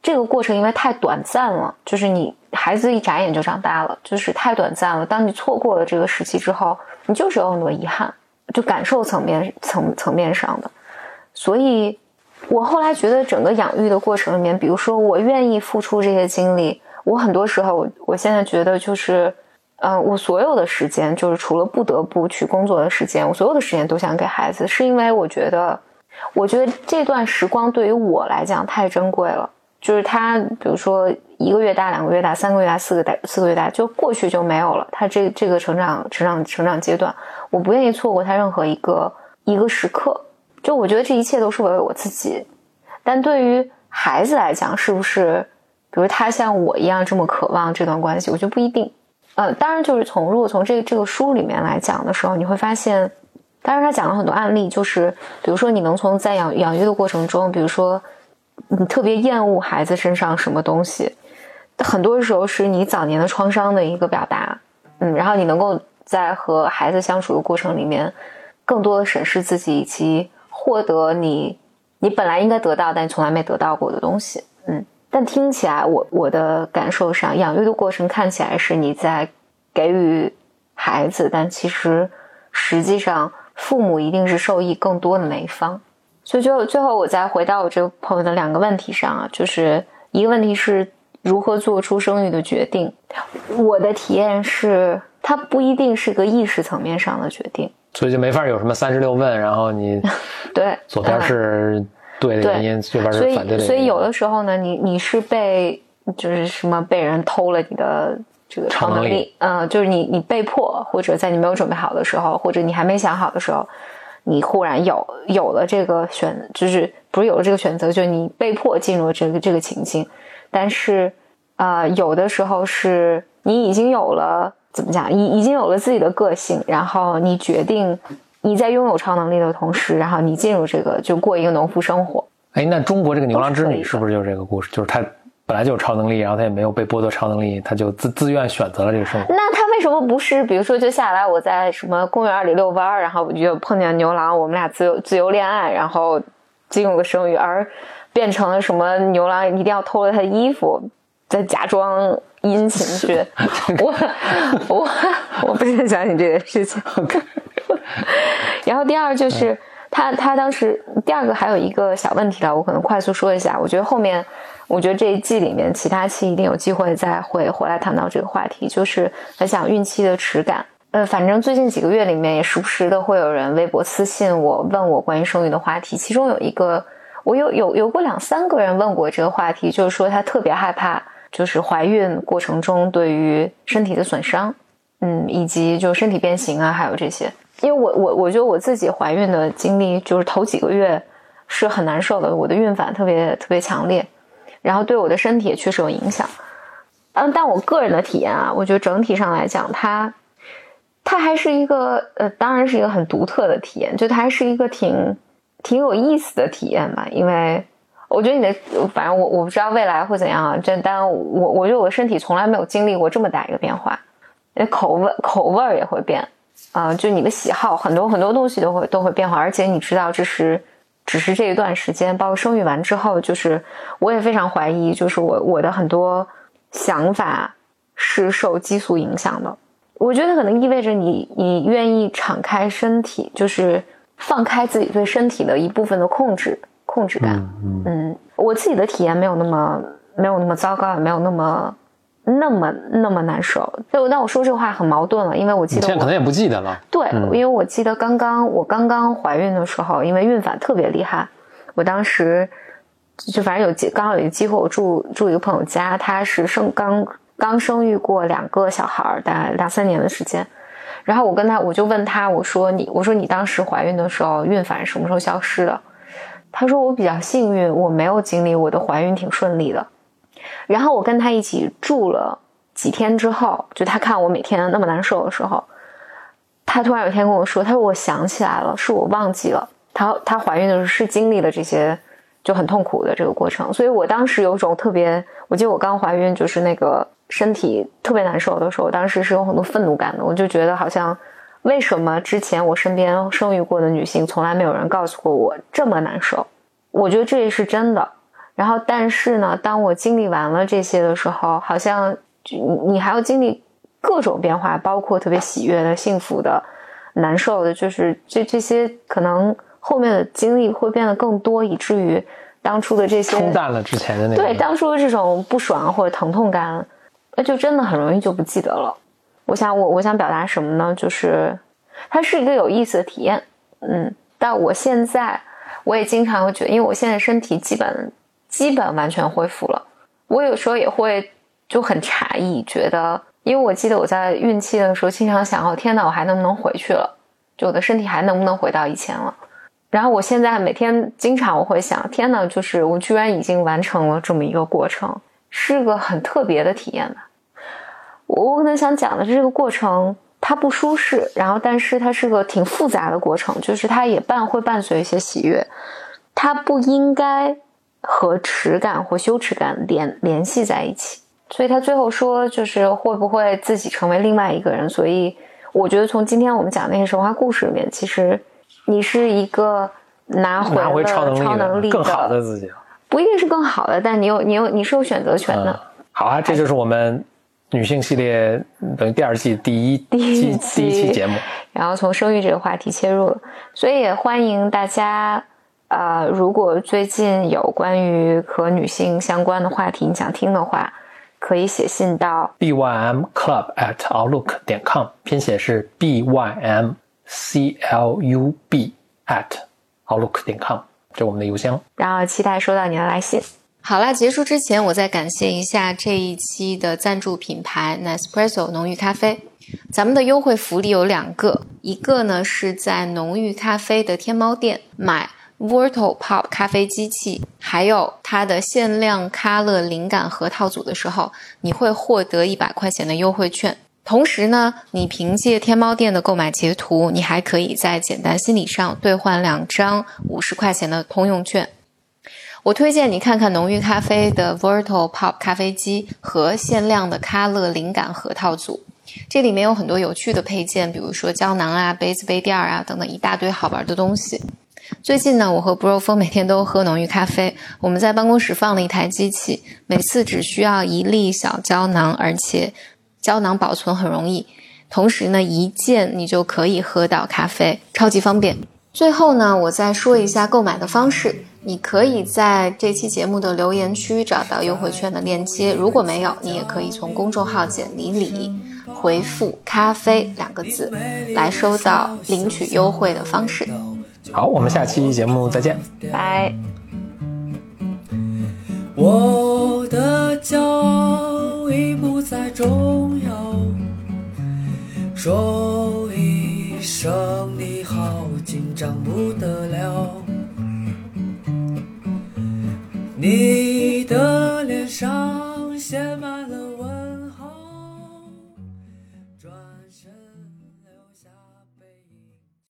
这个过程因为太短暂了，就是你孩子一眨眼就长大了，就是太短暂了。当你错过了这个时期之后，你就是有很多遗憾，就感受层面层层面上的。所以，我后来觉得整个养育的过程里面，比如说我愿意付出这些精力，我很多时候我我现在觉得就是。嗯、我所有的时间就是除了不得不去工作的时间，我所有的时间都想给孩子，是因为我觉得，我觉得这段时光对于我来讲太珍贵了。就是他，比如说一个月大、两个月大、三个月大、四个大、四个月大，就过去就没有了。他这这个成长、成长、成长阶段，我不愿意错过他任何一个一个时刻。就我觉得这一切都是为了我自己，但对于孩子来讲，是不是，比如他像我一样这么渴望这段关系，我觉得不一定。呃，当然，就是从如果从这这个书里面来讲的时候，你会发现，当然他讲了很多案例，就是比如说你能从在养养育的过程中，比如说你特别厌恶孩子身上什么东西，很多时候是你早年的创伤的一个表达，嗯，然后你能够在和孩子相处的过程里面，更多的审视自己，以及获得你你本来应该得到但从来没得到过的东西，嗯。但听起来，我我的感受上，养育的过程看起来是你在给予孩子，但其实实际上父母一定是受益更多的那一方。所以最后最后，我再回到我这个朋友的两个问题上啊，就是一个问题是如何做出生育的决定。我的体验是，它不一定是个意识层面上的决定，所以就没法有什么三十六问，然后你 对左边嗯是对的原因，右边所是反对的原因。以，所以有的时候呢，你你是被就是什么被人偷了你的这个超能力，嗯、就是你你被迫，或者在你没有准备好的时候，或者你还没想好的时候，你忽然有有了这个选，就是不是有了这个选择，就是你被迫进入这个这个情境，但是呃，有的时候是你已经有了怎么讲，已已经有了自己的个性，然后你决定你在拥有超能力的同时，然后你进入这个就过一个农夫生活。哎，那中国这个牛郎织女是不是就是这个故事？就是他本来就有超能力，然后他也没有被剥夺超能力，他就自自愿选择了这个生活。那他为什么不是？比如说，就下来我在什么公园里遛弯儿，然后我就碰见牛郎，我们俩自由自由恋爱，然后进入了生育，而变成了什么牛郎一定要偷了他的衣服，再假装殷勤去。我我我不是很相信这件事情。然后第二就是他他当时第二个还有一个小问题了，我可能快速说一下。我觉得后面，我觉得这一季里面其他期一定有机会再会回来谈到这个话题，就是很想孕期的耻感。呃，反正最近几个月里面也时不时的会有人微博私信我问我关于生育的话题，其中有一个我有有有过两三个人问过这个话题，就是说他特别害怕，就是怀孕过程中对于身体的损伤，嗯，以及就身体变形啊，还有这些。因为我我我觉得我自己怀孕的经历，就是头几个月是很难受的，我的孕反特别特别强烈，然后对我的身体也确实有影响。嗯，但我个人的体验啊，我觉得整体上来讲，它它还是一个呃，当然是一个很独特的体验，就它还是一个挺挺有意思的体验吧。因为我觉得你的，反正我我不知道未来会怎样啊，这但我我觉得我的身体从来没有经历过这么大一个变化，那口味口味儿也会变。啊、就你的喜好，很多很多东西都会都会变化，而且你知道，这是只是这一段时间，包括生育完之后，就是我也非常怀疑，就是我我的很多想法是受激素影响的。我觉得可能意味着你你愿意敞开身体，就是放开自己对身体的一部分的控制控制感。嗯嗯，我自己的体验没有那么没有那么糟糕，也没有那么那么那么难受。就那我说这话很矛盾了，因为我记得我现在可能也不记得了。对，嗯因为我记得刚刚我刚刚怀孕的时候，因为孕反特别厉害，我当时就反正有机刚好有一个机会，我住住一个朋友家，他是生刚刚生育过两个小孩儿，大概两三年的时间。然后我跟他，我就问他，我说你，我说你当时怀孕的时候，孕反什么时候消失的？他说我比较幸运，我没有经历，我的怀孕挺顺利的。然后我跟他一起住了几天之后，就他看我每天那么难受的时候，他突然有一天跟我说：“他说我想起来了，是我忘记了，她她怀孕的时候是经历了这些就很痛苦的这个过程，所以我当时有种特别，我记得我刚怀孕就是那个身体特别难受的时候，当时是有很多愤怒感的，我就觉得好像为什么之前我身边生育过的女性从来没有人告诉过我这么难受，我觉得这也是真的。然后但是呢，当我经历完了这些的时候，好像就你你还要经历。”各种变化，包括特别喜悦的、幸福的、难受的，就是这这些可能后面的经历会变得更多，以至于当初的这些冲淡了之前的那个。对当初的这种不爽或者疼痛感，那就真的很容易就不记得了。我想我我想表达什么呢？就是它是一个有意思的体验，嗯，但我现在我也经常会觉得，因为我现在身体基本基本完全恢复了，我有时候也会就很诧异，觉得。因为我记得我在孕期的时候，经常想：哦，天哪，我还能不能回去了？就我的身体还能不能回到以前了？然后我现在每天经常我会想：天哪，就是我居然已经完成了这么一个过程，是个很特别的体验吧。我我可能想讲的是这个过程，它不舒适，然后但是它是个挺复杂的过程，就是它也伴会伴随一些喜悦，它不应该和耻感或羞耻感联联系在一起。所以他最后说，就是会不会自己成为另外一个人？所以我觉得从今天我们讲那些神话故事里面，其实你是一个拿回拿回超能力超能力更好的自己。不一定是更好的，但你有你有你是有选择权的。嗯、好啊，这就是我们女性系列等于第二季第一第一期第一期节目，然后从生育这个话题切入了，所以也欢迎大家。呃，如果最近有关于和女性相关的话题你想听的话，可以写信到 bym club at outlook 点 com，拼写是 bym c l u b at outlook 点 com，这是我们的邮箱。然后期待收到你的来信。好了，结束之前，我再感谢一下这一期的赞助品牌 Nespresso 浓郁咖啡。咱们的优惠福利有两个，一个呢是在浓郁咖啡的天猫店买 Vortal Pop 咖啡机器，还有它的限量咖乐灵感盒套组的时候，你会获得一百块钱的优惠券。同时呢，你凭借天猫店的购买截图，你还可以在简单心理上兑换两张五十块钱的通用券。我推荐你看看浓郁咖啡的 Vortal Pop 咖啡机和限量的咖乐灵感核套组。这里面有很多有趣的配件，比如说胶囊啊、杯子、杯垫啊等等一大堆好玩的东西。最近呢，我和 Bro 峰每天都喝浓郁咖啡。我们在办公室放了一台机器，每次只需要一粒小胶囊，而且胶囊保存很容易。同时呢，一键你就可以喝到咖啡，超级方便。最后呢，我再说一下购买的方式。你可以在这期节目的留言区找到优惠券的链接，如果没有，你也可以从公众号简历里回复“咖啡”两个字，来收到领取优惠的方式。好，我们下期节目再见，拜。我的骄傲已不再重要，说一声你好，紧张不得了。你的脸上写满了。